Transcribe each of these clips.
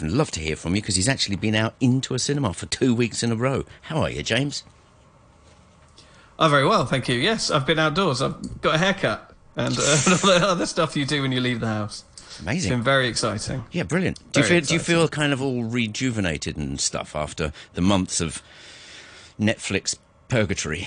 I'd love to hear from you because he's actually been out into a cinema for two weeks in a row. How are you, James? Oh, very well, thank you. Yes, I've been outdoors. I've got a haircut and, uh, all the other stuff you do when you leave the house. Amazing. It's been very exciting. Yeah, brilliant. Do you feel do you feel kind of all rejuvenated and stuff after the months of Netflix purgatory?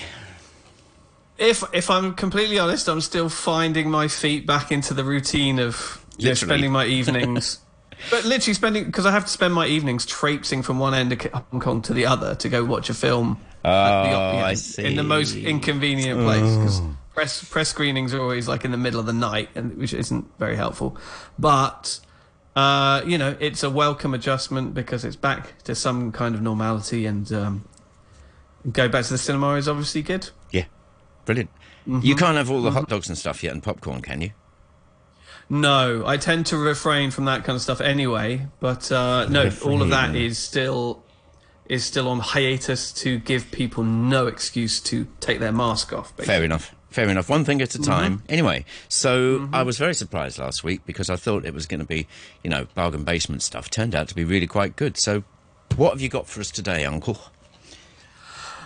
If if I'm completely honest, I'm still finding my feet back into the routine of you know, spending my evenings. but literally spending because I have to spend my evenings traipsing from one end of Hong Kong to the other to go watch a film. at the, you know, Oh, I In the most see. inconvenient place because press press screenings are always like in the middle of the night, and which isn't very helpful. But uh, you know, it's a welcome adjustment because it's back to some kind of normality, and um, go back to the cinema is obviously good. Yeah, brilliant. Mm-hmm. You can't have all the hot dogs and stuff yet and popcorn, can you? No, I tend to refrain from that kind of stuff anyway. But uh, no, all of that is still is still on hiatus to give people no excuse to take their mask off. Basically. Fair enough. Fair enough. One thing at a time. Mm-hmm. Anyway, so I was very surprised last week because I thought it was going to be, you know, bargain basement stuff. Turned out to be really quite good. So, what have you got for us today, Uncle?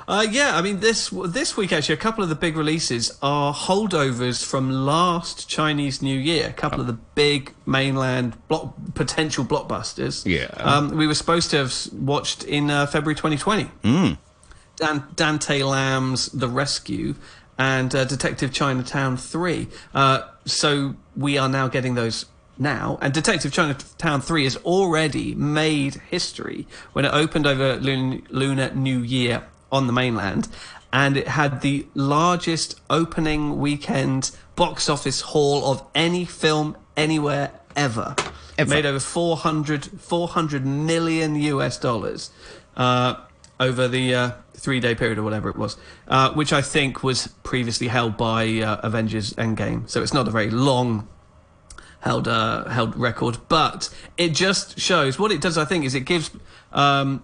Uh, yeah, I mean this this week actually a couple of the big releases are holdovers from last Chinese New Year. A couple of the big mainland block, potential blockbusters. Yeah. um, we were supposed to have watched in uh, February 2020. Dan- Dante Lam's The Rescue and uh, Detective Chinatown 3. Uh, so we are now getting those now. And Detective Chinatown 3 has already made history when it opened over Lun- Lunar New Year on the mainland. And it had the largest opening weekend box office haul of any film anywhere ever. Ever. Made over 400, 400 million US dollars uh, over the uh, three day period or whatever it was, uh, which I think was previously held by uh, Avengers Endgame. So it's not a very long held uh, held record, but it just shows what it does. I think is it gives um,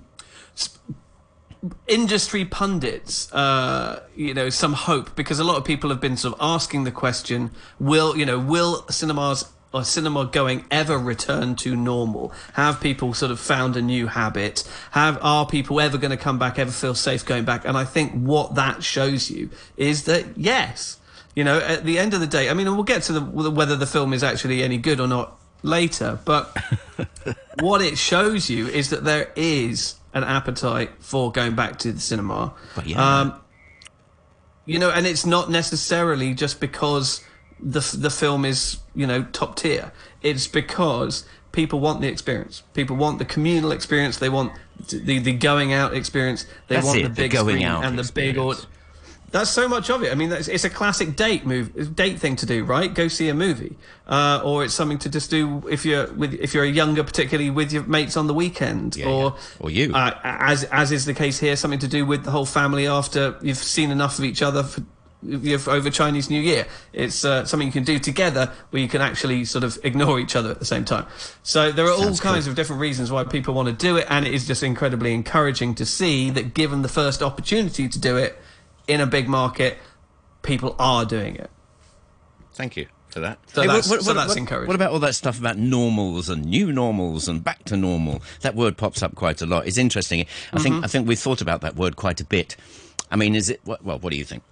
industry pundits, uh, you know, some hope because a lot of people have been sort of asking the question: Will you know? Will cinemas or cinema going ever return to normal? Have people sort of found a new habit? Have are people ever going to come back? Ever feel safe going back? And I think what that shows you is that yes, you know, at the end of the day, I mean, we'll get to the whether the film is actually any good or not later, but what it shows you is that there is an appetite for going back to the cinema. But yeah. Um, you know, and it's not necessarily just because the the film is you know top tier. It's because people want the experience. People want the communal experience. They want the the going out experience. They That's want it, the the big going screen out and the big experience. That's so much of it. I mean, that's, it's a classic date move, date thing to do, right? Go see a movie, uh, or it's something to just do if you're with if you're a younger, particularly with your mates on the weekend, Yeah, or yeah. Or you. uh, as as is the case here, something to do with the whole family after you've seen enough of each other for, over Chinese New Year. It's uh, something you can do together where you can actually sort of ignore each other at the same time. So there are all kinds cool. of different reasons why people want to do it, and it is just incredibly encouraging to see that given the first opportunity to do it in a big market, people are doing it. Thank you for that. So that's- so that's encouraging. What about all that stuff about normals and new normals and back to normal? That word pops up quite a lot. It's interesting. I Mm-hmm. think I think we've thought about that word quite a bit. I mean, is it? Well, what do you think?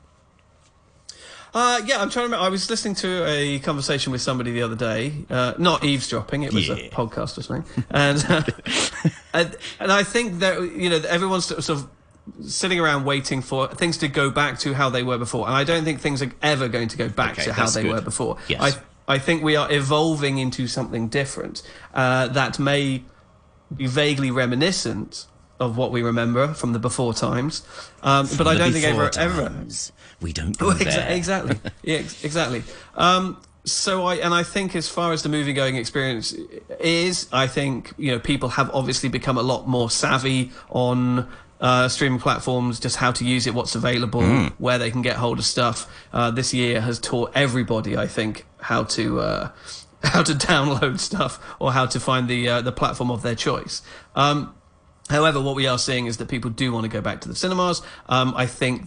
Uh, yeah, I'm trying to remember. I was listening to a conversation with somebody the other day, uh, not eavesdropping, it was Yeah. a podcast or something. And, uh, and, and I think that, you know, everyone's sort of sitting around waiting for things to go back to how they were before. And I don't think things are ever going to go back Okay, to how they good. were before. Yes. I, I think we are evolving into something different uh, that may be vaguely reminiscent of what we remember from the before times. Um, but I don't think ever, ever. We don't go exa- exactly. Yeah, ex- exactly. Um, so I and I think as far as the movie going experience is, I think you know people have obviously become a lot more savvy on. Uh, streaming platforms, just how to use it, what's available, where they can get hold of stuff. Uh, this year has taught everybody, I think, how to uh, how to download stuff or how to find the uh, the platform of their choice. Um, However, what we are seeing is that people do want to go back to the cinemas. Um, I think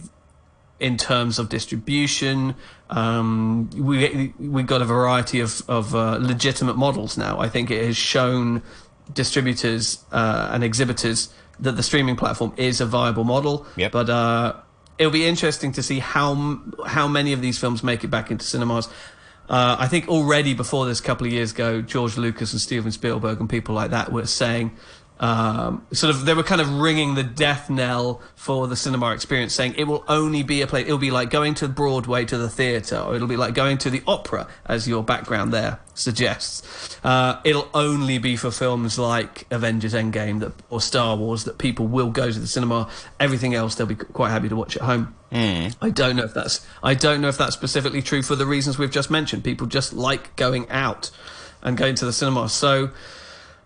in terms of distribution, um, we we got a variety of of uh, legitimate models now. I think it has shown distributors uh, and exhibitors that the streaming platform is a viable model. Yep. But uh, it'll be interesting to see how how many of these films make it back into cinemas. Uh, I think already before this, a couple of years ago, George Lucas and Steven Spielberg and people like that were saying, um, sort of, they were kind of ringing the death knell for the cinema experience, saying it will only be a place. It'll be like going to Broadway to the theatre, or it'll be like going to the opera, as your background there suggests. Uh, it'll only be for films like Avengers Endgame that, or Star Wars that people will go to the cinema. Everything else, they'll be quite happy to watch at home. I don't know if that's I don't know if that's specifically true for the reasons we've just mentioned. People just like going out and going to the cinema. So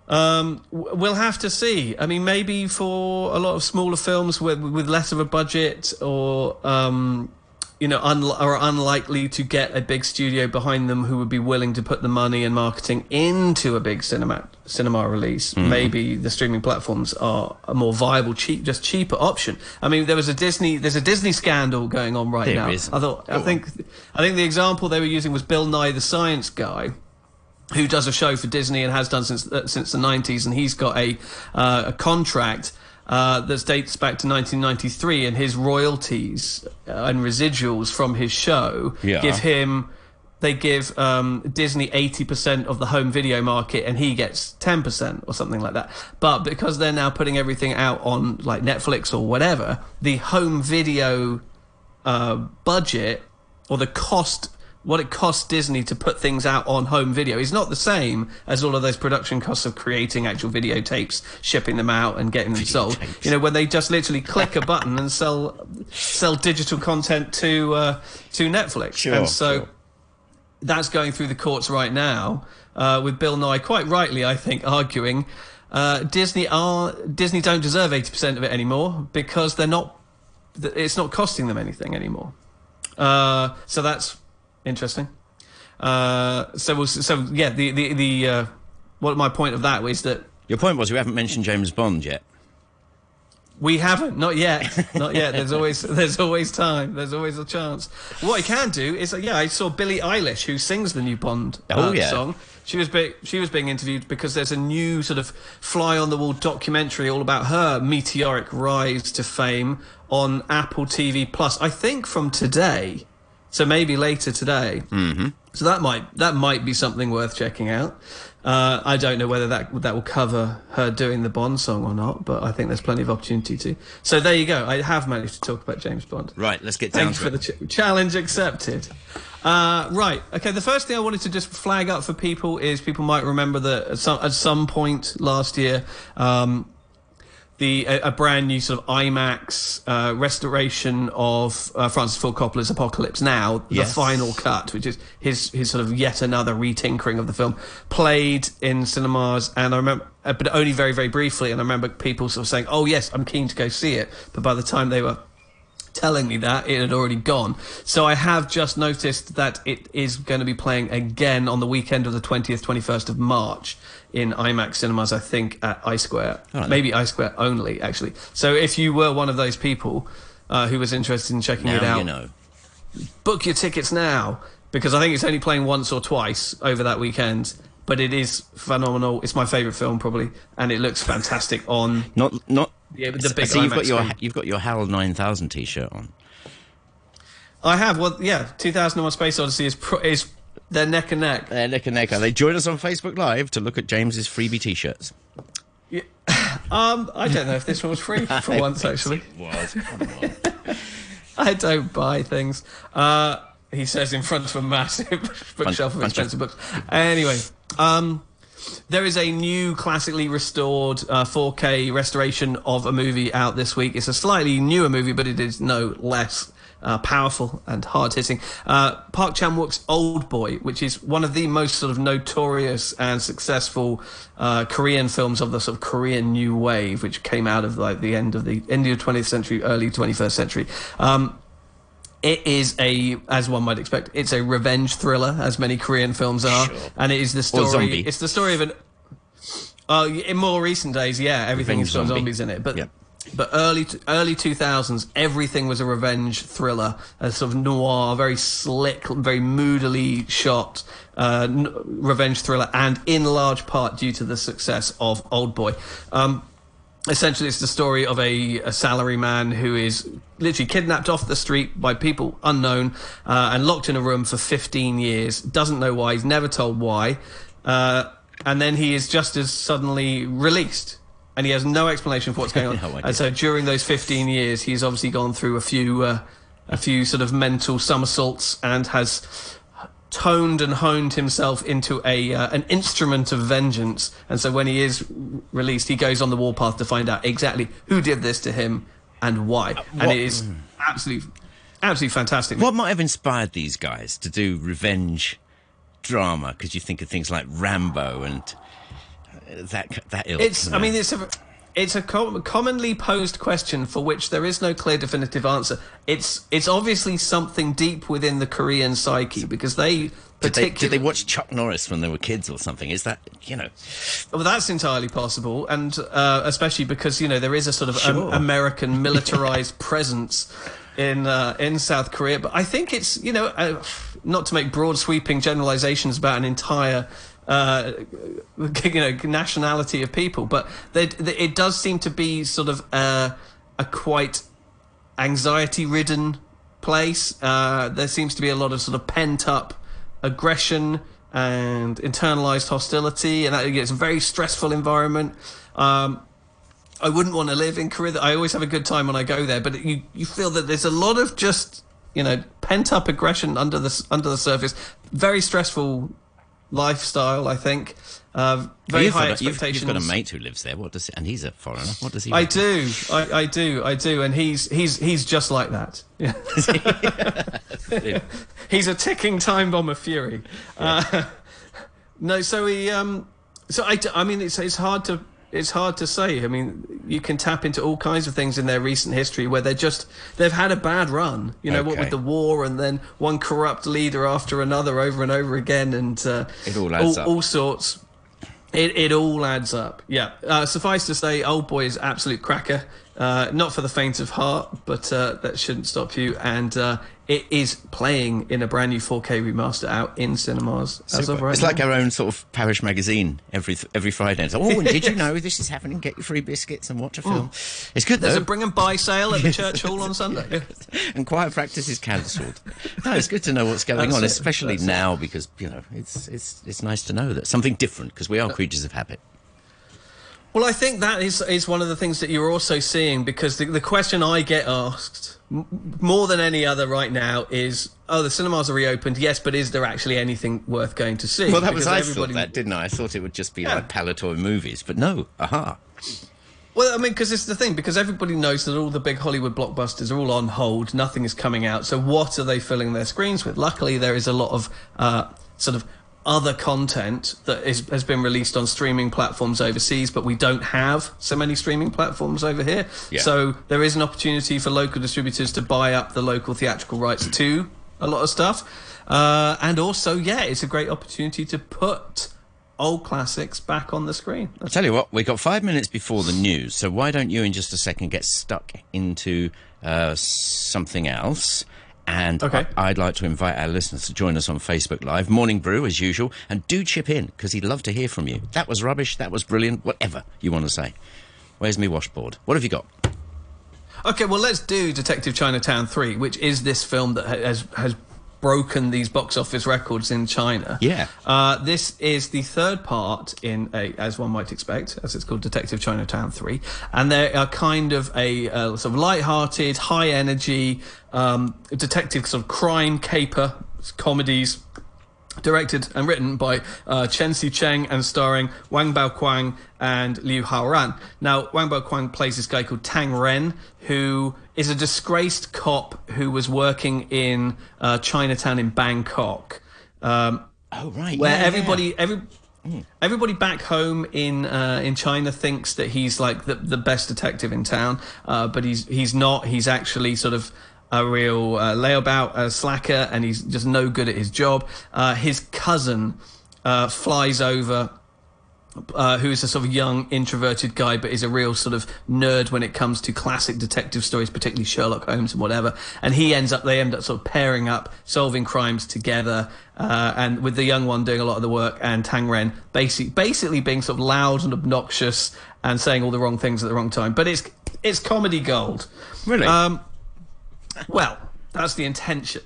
um, we'll have to see. I mean, maybe for a lot of smaller films with, with less of a budget or, um, you know, un- are unlikely to get a big studio behind them who would be willing to put the money and marketing into a big cinema cinema release. Maybe the streaming platforms are a more viable, cheap, just cheaper option. I mean, there was a Disney, there's a Disney scandal going on right There now. is. I thought, I think, I think the example they were using was Bill Nye the Science Guy who does a show for Disney and has done since uh, since the 90s, and he's got a uh, a contract uh, that dates back to 1993, and his royalties uh, and residuals from his show Yeah. give him. They give um, Disney 80% of the home video market and he gets 10% or something like that. But because they're now putting everything out on like Netflix or whatever, the home video uh, budget or the cost what it costs Disney to put things out on home video is not the same as all of those production costs of creating actual videotapes, shipping them out, and getting them sold. You know, when they just literally click a button and sell sell digital content to uh, to Netflix. Sure, and so sure. that's going through the courts right now, uh, with Bill Nye quite rightly, I think, arguing uh, Disney are Disney don't deserve eighty percent of it anymore because they're not. It's not costing them anything anymore. Uh, so that's interesting. Uh, so we'll, so yeah, the the the uh, what my point of that is that Your point was we haven't mentioned James Bond yet. We haven't, not yet, not yet. There's always, there's always time. There's always a chance. What I can do is, uh, yeah, I saw Billie Eilish, who sings the new Bond Oh, uh, yeah. song. She was, be- she was being interviewed because there's a new sort of fly on the wall documentary all about her meteoric rise to fame on Apple TV Plus. I think from today, so maybe later today. Mm-hmm. So that might that might be something worth checking out. Uh, I don't know whether that that will cover her doing the Bond song or not, but I think there's plenty of opportunity to. So there you go. I have managed to talk about James Bond. Right, let's get down Thank you to for it. the ch- challenge accepted. Uh, right. Okay. The first thing I wanted to just flag up for people is people might remember that at some, at some point last year, um, the a, a brand new sort of IMAX uh, restoration of uh, Francis Ford Coppola's Apocalypse Now, the Yes. final cut, which is his his sort of yet another retinkering of the film, played in cinemas, and I remember, uh, but only very very briefly, and I remember people sort of saying, "Oh yes, I'm keen to go see it," but by the time they were telling me that it had already gone. So I have just noticed that it is going to be playing again on the weekend of the 20th, 21st of March in IMAX cinemas, I think, at I Square. Right. Maybe I Square only, actually. So if you were one of those people uh, who was interested in checking it out, you know. book your tickets now because I think it's only playing once or twice over that weekend. But it is phenomenal. It's my favourite film, probably, and it looks fantastic on Not not. Yeah, but the big so you've got your screen. you've got your HAL 9000 T-shirt on. I have. Well, yeah, 2001: Space Odyssey is pro- is they're neck and neck. They're neck and neck. They join us on Facebook Live to look at James's freebie T-shirts. Yeah. Um, I don't know if this one was free for once. Actually, Was. Come on. I don't buy things. Uh, he says in front of a massive bookshelf of bunch of- expensive books. Anyway, um, there is a new classically restored uh, 4K restoration of a movie out this week. It's a slightly newer movie, but it is no less uh, powerful and hard hitting. Uh, Park Chan Wook's Old Boy, which is one of the most sort of notorious and successful uh, Korean films of the sort of Korean New Wave, which came out of like the end of the end of the 20th century, early 21st century. Um, it is a, as one might expect, it's a revenge thriller, as many Korean films are, Sure. and it is the story. zombie. It's the story of an. Uh, in more recent days, yeah, everything Revenge got zombie. zombies in it, but Yep. but early early 2000s, everything was a revenge thriller, a sort of noir, very slick, very moodily shot uh, revenge thriller, and in large part due to the success of Old Boy. Um, essentially it's the story of a, a salaryman who is literally kidnapped off the street by people unknown uh, and locked in a room for 15 years. Doesn't know why. He's never told why. Uh, and then he is just as suddenly released and he has no explanation for what's going on. No and so during those 15 years he's obviously gone through a few uh, a few sort of mental somersaults and has toned and honed himself into a uh, an instrument of vengeance. And so when he is released, he goes on the warpath to find out exactly who did this to him and why. and it is absolutely absolutely fantastic. What might have inspired these guys to do revenge drama? Because you think of things like Rambo and uh, that that ilk. It's you I mean it's a it's a com- commonly posed question for which there is no clear definitive answer. It's it's obviously something deep within the Korean psyche because they did they, did they watch Chuck Norris when they were kids or something? Is that you know? Well, that's entirely possible, and uh, especially because you know there is a sort of Sure. American militarized presence in uh, in South Korea. But I think it's you know uh, not to make broad sweeping generalizations about an entire. Uh, you know, nationality of people, but it does seem to be sort of uh, a quite anxiety-ridden place. Uh, there seems to be a lot of sort of pent-up aggression and internalized hostility, and it's a very stressful environment. Um, I wouldn't want to live in Korea. I always have a good time when I go there, but you you feel that there's a lot of just you know pent up aggression under the under the surface. Very stressful lifestyle, I think. Uh, very you've, high got you've, expectations. you've got a mate who lives there. What does? And he's a foreigner. What does he? I do, I, I do, I do, and he's he's he's just like that. Yeah. he's a ticking time bomb of fury. Uh, no, so he, um, so I, I mean, it's it's hard to it's hard to say. I mean, you can tap into all kinds of things in their recent history where they're just they've had a bad run. You know, what with the war and then one corrupt leader after another over and over again, and uh, It all adds all, up. all sorts. It, it all adds up. Yeah. Uh, suffice to say, Old Boy is absolute cracker. Uh, not for the faint of heart, but uh, that shouldn't stop you. And uh, it is playing in a brand new 4K remaster out in cinemas as of right it's now. like our own sort of parish magazine every every Friday. It's like, oh, did you know this is happening? Get your free biscuits and watch a film. It's good Mm. There's though. a bring and buy sale at the church hall on Sunday. and quiet practice is cancelled. no, it's good to know what's going That's on, it, especially that's it. now because you know it's it's it's nice to know that something different because we are creatures of habit. Well, I think that is is one of the things that you're also seeing because the, the question I get asked more than any other right now is, oh, the cinemas are reopened, yes, but is there actually anything worth going to see? Well, that was I everybody- thought that, didn't I? I thought it would just be Yeah. like Palatoy movies, but no. Aha. Well, I mean, because it's the thing, because everybody knows that all the big Hollywood blockbusters are all on hold, nothing is coming out. So, what are they filling their screens with? Luckily, there is a lot of uh, sort of other content that is, has been released on streaming platforms overseas, but we don't have so many streaming platforms over here. Yeah. So, there is an opportunity for local distributors to buy up the local theatrical rights to a lot of stuff. Uh, and also, yeah, it's a great opportunity to put old classics back on the screen. I'll tell you what, we've got five minutes before the news, so why don't you in just a second get stuck into uh, something else? And Okay. I, would like to invite our listeners to join us on Facebook Live, Morning Brew as usual, and do chip in because he'd love to hear from you. That was rubbish, that was brilliant, whatever you want to say. Where's me washboard? What have you got? Okay, well, let's do Detective Chinatown 3, which is this film that has has broken these box office records in China. Yeah. Uh, this is the third part in a, as one might expect, as it's called Detective Chinatown 3. And they are kind of a uh, sort of light-hearted, high energy, um, detective sort of crime caper comedies directed and written by uh, Chen Si Cheng and starring Wang Baoqiang and Liu Haoran. Now, Wang Baoqiang plays this guy called Tang Ren, who is a disgraced cop who was working in uh, Chinatown in Bangkok. Um, Oh, right. where yeah, yeah. everybody every everybody back home in uh, in China thinks that he's like the the best detective in town, uh, but he's he's not. He's actually sort of a real uh, layabout uh, slacker, and he's just no good at his job. Uh, his cousin uh, flies over uh, who is a sort of young introverted guy, but is a real sort of nerd when it comes to classic detective stories, particularly Sherlock Holmes and whatever. And he ends up, they end up sort of pairing up, solving crimes together, uh, and with the young one doing a lot of the work, and Tang Ren basically basically being sort of loud and obnoxious and saying all the wrong things at the wrong time. But it's it's comedy gold. Really? Um, well, that's the intention.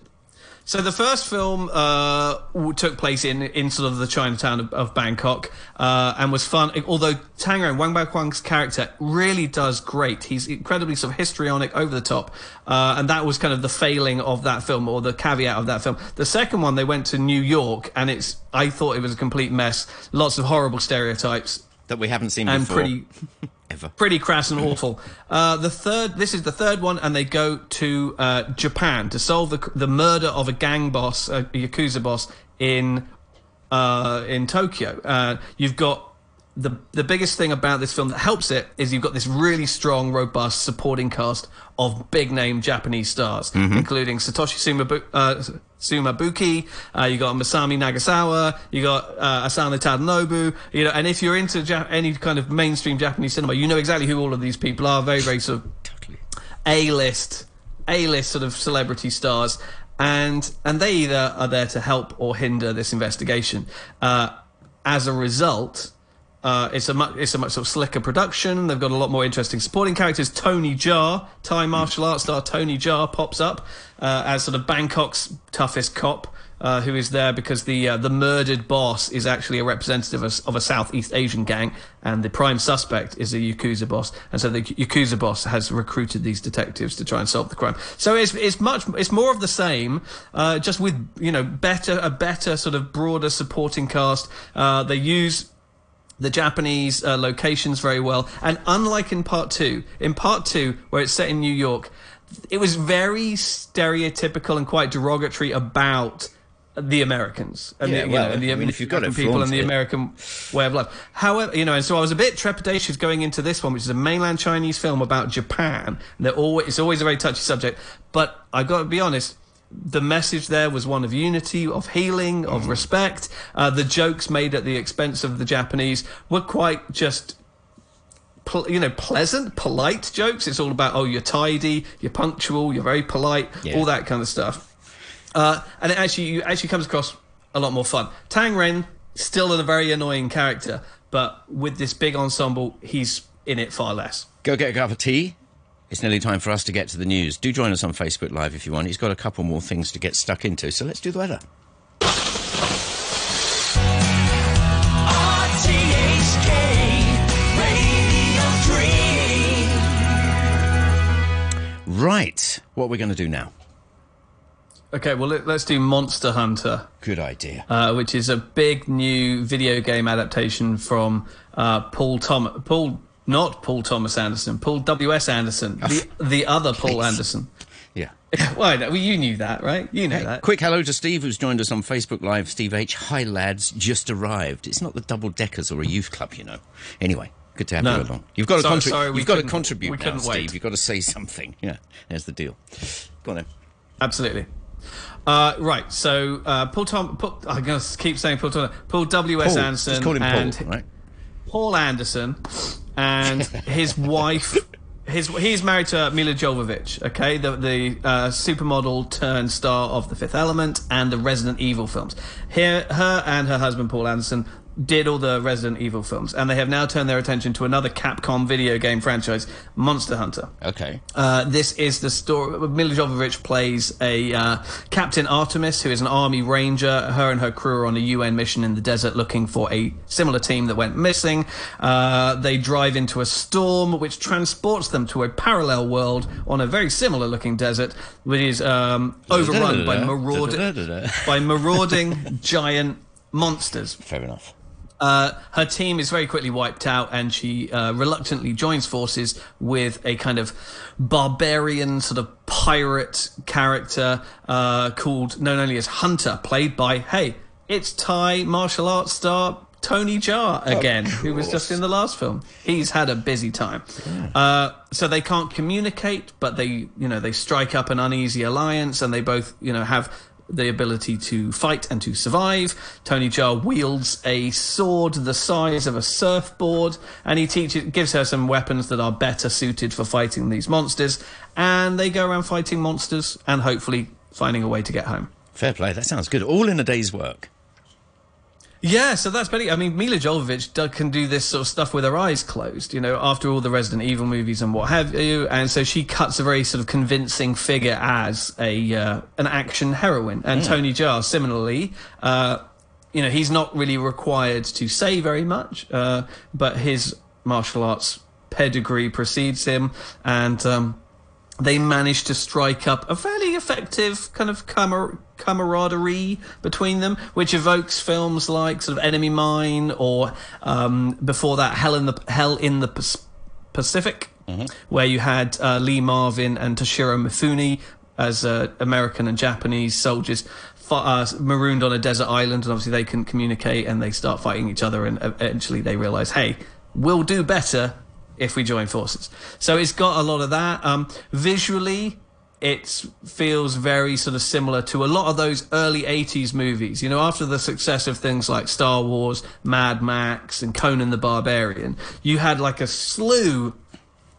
So the first film uh, took place in, in sort of the Chinatown of, of Bangkok uh, and was fun. Although Tang Ren, Wang Baoqiang's character really does great. He's incredibly sort of histrionic, over the top, uh, and that was kind of the failing of that film or the caveat of that film. The second one, they went to New York, and it's I thought it was a complete mess. Lots of horrible stereotypes that we haven't seen and before. pretty Ever. pretty crass and awful. Uh, the third, this is the third one, and they go to uh, Japan to solve the the murder of a gang boss, a yakuza boss in uh, in Tokyo. Uh, you've got the the biggest thing about this film that helps it is you've got this really strong, robust supporting cast of big name Japanese stars, including Satoshi Sumabu- uh, Tsumabuki. Uh, you got Masami Nagasawa. You got uh, Asano Tadanobu. You know, and if you're into ja- any kind of mainstream Japanese cinema, you know exactly who all of these people are. Very, very sort of Totally. a-list, A-list sort of celebrity stars, and and they either are there to help or hinder this investigation. Uh, as a result, uh, it's a much it's a much sort of slicker production. They've got a lot more interesting supporting characters. Tony Jaa, Thai martial arts star Tony Jaa, pops up uh, as sort of Bangkok's toughest cop. Uh, who is there because the uh, the murdered boss is actually a representative of, of a Southeast Asian gang, and the prime suspect is a yakuza boss, and so the yakuza boss has recruited these detectives to try and solve the crime. So it's it's much it's more of the same, uh, just with you know better a better sort of broader supporting cast. Uh, they use the Japanese uh, locations very well. And unlike in part two, in part two, where it's set in New York, it was very stereotypical and quite derogatory about the Americans and, Yeah, the, you well, know, and the I mean, if you've got it, people and the. American way of life. However, you know, and so I was a bit trepidatious going into this one, which is a mainland Chinese film about Japan. And they're always, it's always a very touchy subject. But I've got to be honest, the message there was one of unity, of healing, Mm. of respect. Uh, the jokes made at the expense of the Japanese were quite just. You know, pleasant, polite jokes. It's all about, oh, you're tidy, you're punctual, you're very polite, Yeah. all that kind of stuff. Uh, and it actually, you actually comes across a lot more fun. Tang Ren, still a very annoying character, but with this big ensemble, he's in it far less. Go get a cup of tea. It's nearly time for us to get to the news. Do join us on Facebook Live if you want. He's got a couple more things to get stuck into, so let's do the weather. RTHK Radio 3. Right. What we're we going to do now? Okay, well, let, let's do Monster Hunter. Good idea. uh, which is a big new video game adaptation from uh, Paul Tom Paul not Paul Thomas Anderson, Paul W S Anderson, the the other Paul Please. Anderson. Yeah. Why? Well, you knew that, right? You know that. Quick hello to Steve, who's joined us on Facebook Live. Steve H. Hi, lads. Just arrived. It's not the double deckers or a youth club, you know. Anyway, good to have No. you along. You've got to, Sorry- contri- sorry, we you've got to couldn't- contribute we now, Steve. wait. You've got to say something. Yeah, there's the deal. Go on then. Absolutely. Uh, right. So uh, Paul Tom. Paul, I'm going to keep saying Paul Tom. Paul W S Paul. Anderson Just call him and Paul, right? Paul Anderson and his wife. His he's married to Milla Jovovich, okay, the the uh, supermodel turned star of The Fifth Element and the Resident Evil films. Here, her and her husband Paul Anderson did all the Resident Evil films, and they have now turned their attention to another Capcom video game franchise, Monster Hunter. Okay. Uh, this is the story. Milla Jovovich plays a uh, Captain Artemis, who is an army ranger. Her and her crew are on a UN mission in the desert looking for a similar team that went missing. Uh, they drive into a storm, which transports them to a parallel world on a very similar looking desert, which is um, overrun by, maraud- by marauding giant monsters. Fair enough. Uh, her team is very quickly wiped out, and she uh, reluctantly joins forces with a kind of barbarian, sort of pirate character uh, called known only as Hunter, played by hey, it's Thai martial arts star Tony Jaa again, who was just in the last film. He's had a busy time, uh, so they can't communicate, but they, you know, they strike up an uneasy alliance, and they both, you know, have the ability to fight and to survive. Tony Jaa wields a sword the size of a surfboard, and he teaches, gives her some weapons that are better suited for fighting these monsters. And they go around fighting monsters and hopefully finding a way to get home. Fair play. That sounds good. All in a day's work. Yeah, so that's pretty. I mean, Milla Jovovich can do this sort of stuff with her eyes closed, you know, after all the Resident Evil movies and what have you. And so she cuts a very sort of convincing figure as a uh, an action heroine. And Tony Jaa, similarly, uh, you know, he's not really required to say very much, uh, but his martial arts pedigree precedes him, and um, they managed to strike up a fairly effective kind of camar- camaraderie between them, which evokes films like sort of Enemy Mine or um, before that Hell in the Hell in the Pacific, where you had uh, Lee Marvin and Toshiro Mifune as uh, American and Japanese soldiers. Uh, marooned on a desert island, and obviously they can communicate and they start fighting each other, and eventually they realize, hey, we'll do better if we join forces. So it's got a lot of that. Um, visually, it feels very sort of similar to a lot of those early 80s movies. You know, after the success of things like Star Wars, Mad Max, and Conan the Barbarian, you had like a slew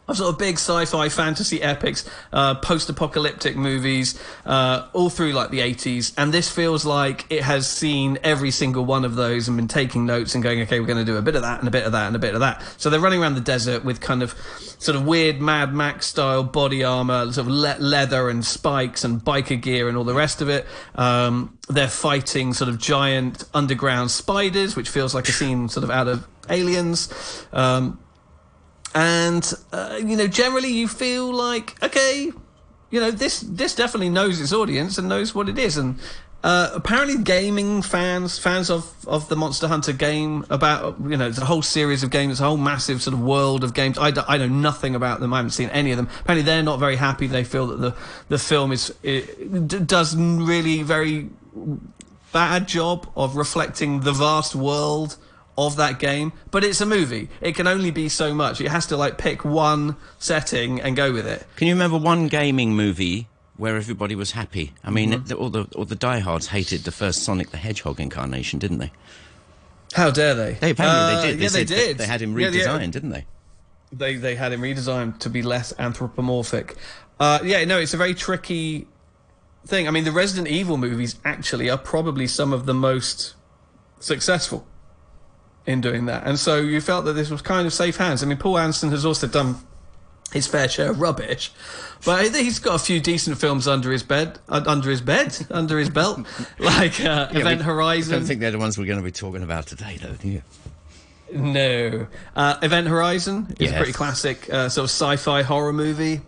of sort of big sci-fi fantasy epics, uh, post-apocalyptic movies, uh, all through like the 80s. And this feels like it has seen every single one of those and been taking notes and going, okay, we're going to do a bit of that and a bit of that and a bit of that. So they're running around the desert with kind of sort of weird Mad Max style body armor, sort of le- leather and spikes and biker gear and all the rest of it. Um, they're fighting sort of giant underground spiders, which feels like a scene sort of out of Aliens. Um, and uh, you know generally you feel like okay you know this this definitely knows its audience and knows what it is. And uh, apparently gaming fans fans of of the monster hunter game about you know it's a whole series of games a whole massive sort of world of games I, d- I know nothing about them. I haven't seen any of them. Apparently they're not very happy. They feel that the the film is it, d- does really very bad job of reflecting the vast world of that game but it's a movie it can only be so much it has to like pick one setting and go with it Can you remember one gaming movie where everybody was happy? I mean, the, all the all the diehards hated the first Sonic the Hedgehog incarnation, didn't they? how dare they They apparently Uh, they did. They yeah they did They had him Yeah, redesigned, yeah. didn't they? they they had him redesigned to be less anthropomorphic. Uh, yeah, no, it's a very tricky thing. I mean, the Resident Evil movies actually are probably some of the most successful in doing that, and so you felt that this was kind of safe hands. I mean, Paul Anderson has also done his fair share of rubbish, but he's got a few decent films under his bed, under his bed, under his belt, like uh, Yeah, Event we- Horizon. I don't think they're the ones we're going to be talking about today, though, do you? No. Uh, Event Horizon is a pretty classic uh, sort of sci-fi horror movie.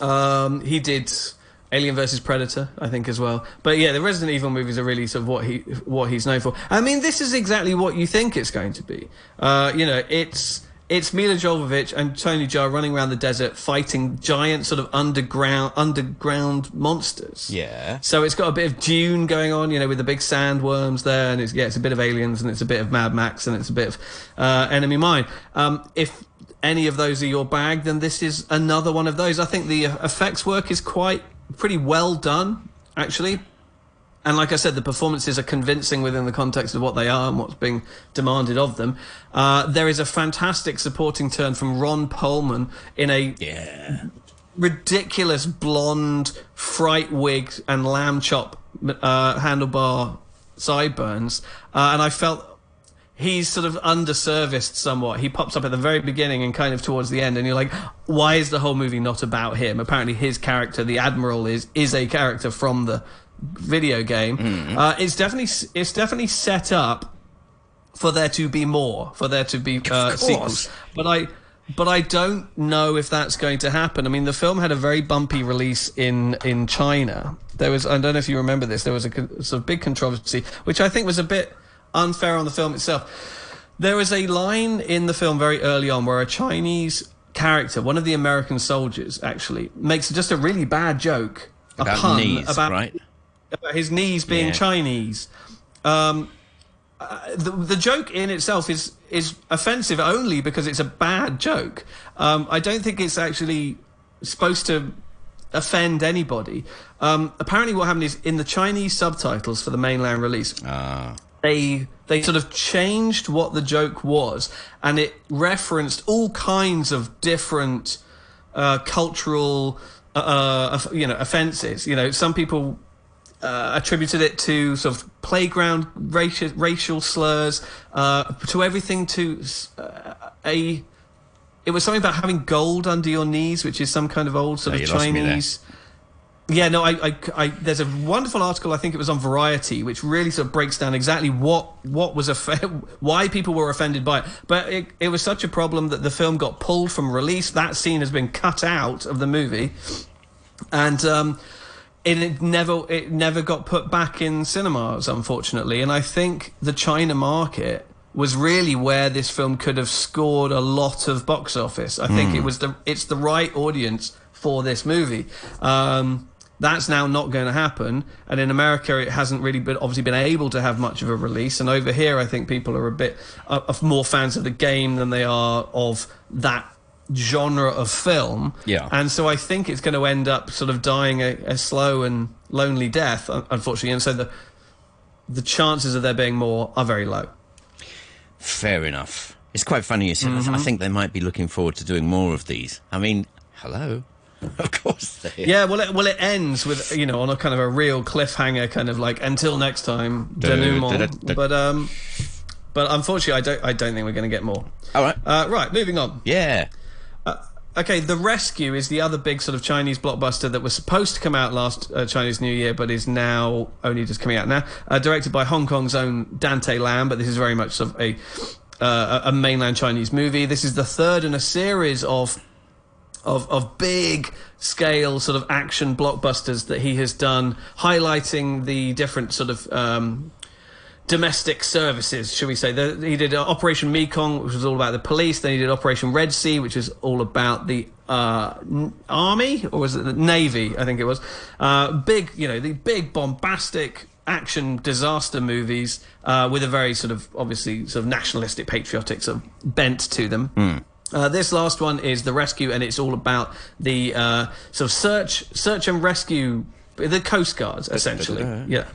Um, he did Alien versus Predator, I think, as well. But yeah, the Resident Evil movies are really sort of what he what he's known for. I mean, this is exactly what you think it's going to be. Uh, you know, it's it's Milla Jovovich and Tony Jaa running around the desert fighting giant sort of underground underground monsters. Yeah. So it's got a bit of Dune going on, you know, with the big sandworms there, and it's yeah, it's a bit of Aliens, and it's a bit of Mad Max, and it's a bit of uh, Enemy Mine. Um, if any of those are your bag, then this is another one of those. I think the effects work is quite pretty well done, actually. And like I said, the performances are convincing within the context of what they are and what's being demanded of them. Uh, there is a fantastic supporting turn from Ron Perlman in a Yeah. ridiculous blonde fright wig and lamb chop uh, handlebar sideburns, uh, and I felt he's sort of underserviced somewhat. He pops up at the very beginning and kind of towards the end, and you're like, why is the whole movie not about him? Apparently, his character, the admiral, is is a character from the video game. Uh, it's definitely it's definitely set up for there to be more, for there to be uh, sequels. But I, but I don't know if that's going to happen. I mean, the film had a very bumpy release in in China. There was I don't know if you remember this. There was a of big controversy, which I think was a bit unfair on the film itself. There is a line in the film very early on where a Chinese character, one of the American soldiers, actually makes just a really bad joke, a About pun knees, about right? about his knees being Yeah. Chinese. Um, uh, the, the joke in itself is is offensive only because it's a bad joke. Um, I don't think it's actually supposed to offend anybody. Um, apparently, what happened is in the Chinese subtitles for the mainland release, Ah, they they sort of changed what the joke was, and it referenced all kinds of different uh, cultural, uh, uh, you know, offences. You know, some people uh, attributed it to sort of playground racial racial slurs, uh, to everything to uh, a. It was something about having gold under your knees, which is some kind of old sort Oh, of you lost me there. Chinese. Yeah, no, I, I, I, there's a wonderful article. I think it was on Variety, which really sort of breaks down exactly what what was off- why people were offended by it. But it, it was such a problem that the film got pulled from release. That scene has been cut out of the movie, and um, it, it never it never got put back in cinemas, unfortunately. And I think the China market was really where this film could have scored a lot of box office. I think it was the it's the right audience for this movie. Um, that's now not going to happen, and in America, it hasn't really been obviously been able to have much of a release. And over here, I think people are a bit uh, more fans of the game than they are of that genre of film. Yeah. And so I think it's going to end up sort of dying a, a slow and lonely death, unfortunately. And so the the chances of there being more are very low. fair enough. It's quite funny you said. I th- I Mm-hmm. think they might be looking forward to doing more of these. I mean, hello. Of course they. Yeah, well, it, well, it ends with you know on a kind of a real cliffhanger, kind of like until next time, denouement. But um, but unfortunately, I don't I don't think we're going to get more. All right. Uh, right, moving on. yeah. Okay, The Rescue is the other big sort of Chinese blockbuster that was supposed to come out last uh, Chinese New Year, but is now only just coming out now. Uh, directed by Hong Kong's own Dante Lam, but this is very much sort of a uh, a mainland Chinese movie. This is the third in a series of of of big scale sort of action blockbusters that he has done, highlighting the different sort of um, domestic services, should we say? The, he did uh, Operation Mekong, which was all about the police. Then he did Operation Red Sea, which is all about the uh, army, or was it the navy? I think it was. Uh, big, you know, the big bombastic action disaster movies uh, with a very sort of obviously sort of nationalistic, patriotic sort of bent to them. Uh, this last one is the rescue, and it's all about the uh, sort of search, search and rescue, the Coast Guards, essentially. Yeah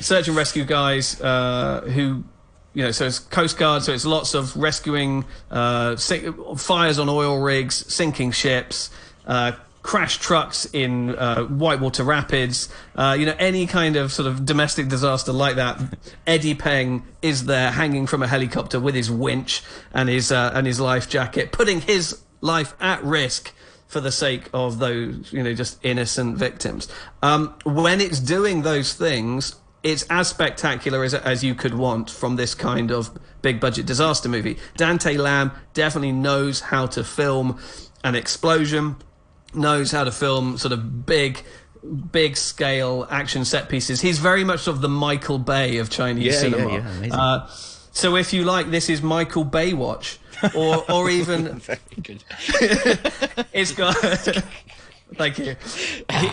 search and rescue guys uh, who you know so it's coast guard so it's lots of rescuing uh, sink, fires on oil rigs sinking ships uh, crash trucks in uh, whitewater rapids uh, you know any kind of sort of domestic disaster like that eddie peng is there hanging from a helicopter with his winch and his uh, and his life jacket putting his life at risk for the sake of those, you know, just innocent victims. Um, when it's doing those things, it's as spectacular as, as you could want from this kind of big budget disaster movie. Dante Lam definitely knows how to film an explosion, knows how to film sort of big. Big scale action set pieces. He's very much sort of the Michael Bay of Chinese Yeah, yeah, cinema. yeah, amazing. Uh, so if you like, this is Michael Bay watch, or or even Very good. it's got. thank you.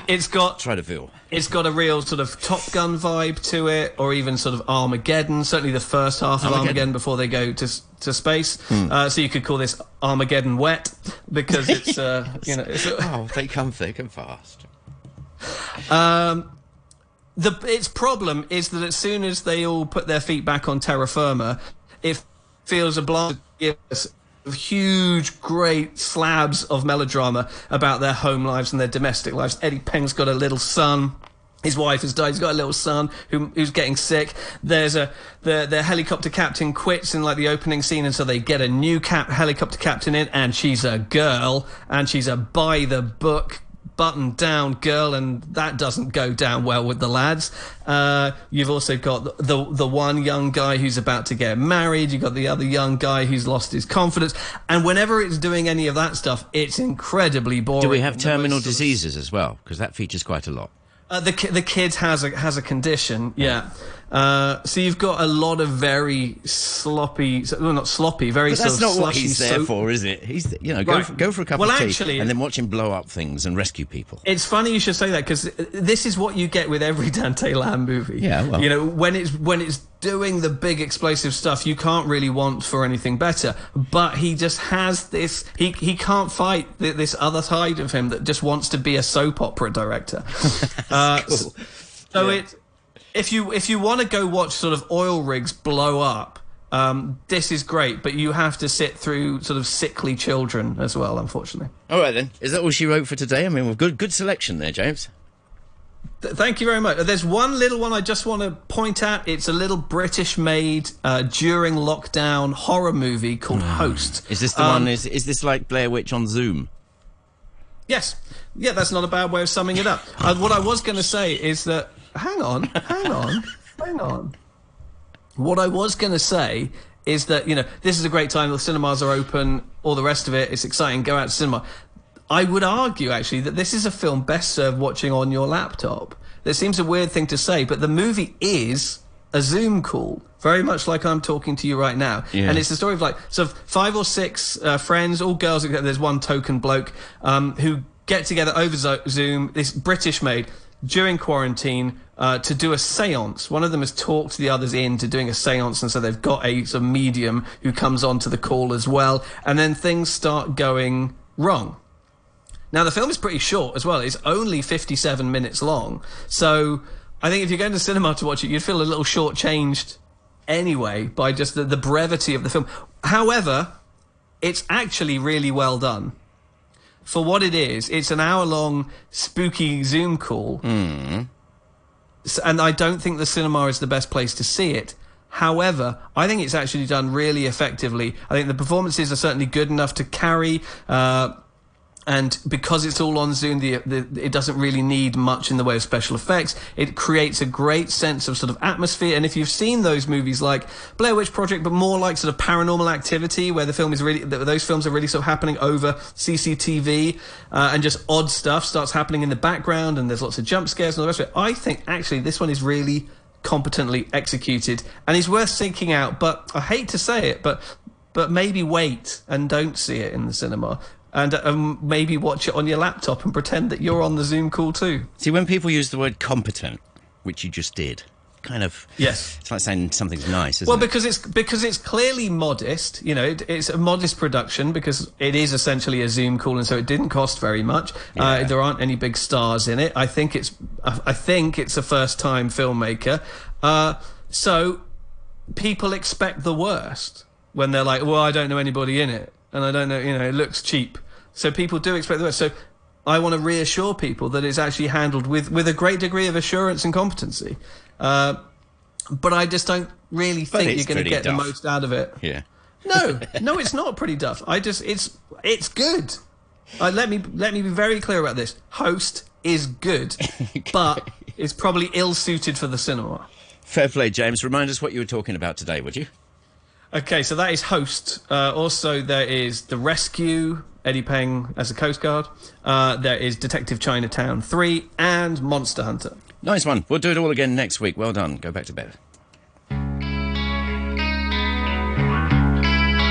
It's got Try to feel. it's got a real sort of Top Gun vibe to it, or even sort of Armageddon. Certainly the first half of Armageddon. Armageddon before they go to to space. Uh, so you could call this Armageddon wet because it's uh, you know it's, Oh, they come thick and fast. Um, the its problem is that as soon as they all put their feet back on terra firma, it feels obliged to give us huge, great slabs of melodrama about their home lives and their domestic lives. Eddie Peng's got a little son. His wife has died. He's got a little son who, who's getting sick. There's a the the helicopter captain quits in like the opening scene, and so they get a new cap helicopter captain in, and she's a girl, and she's a by the book button down girl, and that doesn't go down well with the lads. Uh, you've also got the, the the one young guy who's about to get married. You've got the other young guy who's lost his confidence. And whenever it's doing any of that stuff, it's incredibly boring. Do we have terminal diseases as well? Because that features quite a lot. Uh, the the kid has a has a condition, yeah, Uh, so you've got a lot of very sloppy, well, not sloppy, very But that's not what he's there soap- for, is it? He's you know go Right. for, go for a cup Well, of tea actually- and then watch him blow up things and rescue people. It's funny you should say that because this is what you get with every Dante Lam movie. Yeah, well. you know when it's when it's doing the big explosive stuff, you can't really want for anything better. But he just has this. He he can't fight th- this other side of him that just wants to be a soap opera director. uh, Cool. So Yeah. it if you if you want to go watch sort of oil rigs blow up. Um, this is great, but you have to sit through sort of sickly children as well, unfortunately. All right then, is that all she wrote for today? I mean, we've good good selection there, James. Th- Thank you very much. There's one little one I just want to point out. It's a little British made uh, during lockdown horror movie called Host. Is this the Um, one? Is is this like Blair Witch on Zoom? Yes. Yeah, that's not a bad way of summing it up. Uh, what I was going to say is that. Hang on, hang on, hang on. What I was going to say is that, you know, this is a great time. The cinemas are open, all the rest of it. It's exciting. Go out to cinema. I would argue, actually, that this is a film best served watching on your laptop. That seems a weird thing to say, but the movie is a Zoom call, very much like I'm talking to you right now. Yeah. And it's the story of like sort of five or six uh, friends, all girls. except There's one token bloke um, who get together over Zoom. This British made during quarantine uh, to do a séance. One of them has talked the others into doing a séance, and so they've got a of medium who comes onto the call as well. And then things start going wrong. Now the film is pretty short as well. It's only 57 minutes long. So I think if you're going to cinema to watch it, you'd feel a little shortchanged anyway by just the, the brevity of the film. However, it's actually really well done. For what it is, it's an hour long spooky Zoom call. S- And I don't think the cinema is the best place to see it. However, I think it's actually done really effectively. I think the performances are certainly good enough to carry. Uh, and because it's all on Zoom, the, the, it doesn't really need much in the way of special effects. It creates a great sense of sort of atmosphere. And if you've seen those movies like Blair Witch Project, but more like sort of Paranormal Activity, where the film is really those films are really sort of happening over CCTV, uh, and just odd stuff starts happening in the background, and there's lots of jump scares and all the rest of it. I think actually this one is really competently executed and is worth seeking out. But I hate to say it, but but maybe wait and don't see it in the cinema. And um, maybe watch it on your laptop and pretend that you're on the Zoom call too. See, when people use the word competent, which you just did, kind of Yes. it's like saying something's nice, isn't Well, it? because it's because it's clearly modest. You know, it, it's a modest production because it is essentially a Zoom call, and so it didn't cost very much. Uh, there aren't any big stars in it. I think it's I I think it's a first time filmmaker. Uh, so people expect the worst when they're like, "Well, I don't know anybody in it, and I don't know, you know, it looks cheap." So people do expect the worst. So I want to reassure people that it's actually handled with with a great degree of assurance and competency. Uh, but I just don't really But think you're going to get duff. the most out of it. yeah. No, no, it's not pretty duff. I just it's it's good. Uh, let me let me be very clear about this. Host is good, but it's probably ill suited for the cinema. Fair play, James. Remind us what you were talking about today, would you? Okay, so that is Host. Uh, also, there is The Rescue, Eddie Peng as a Coast Guard. Uh, there is Detective Chinatown 3 and Monster Hunter. Nice one. We'll do it all again next week. Well done. Go back to bed.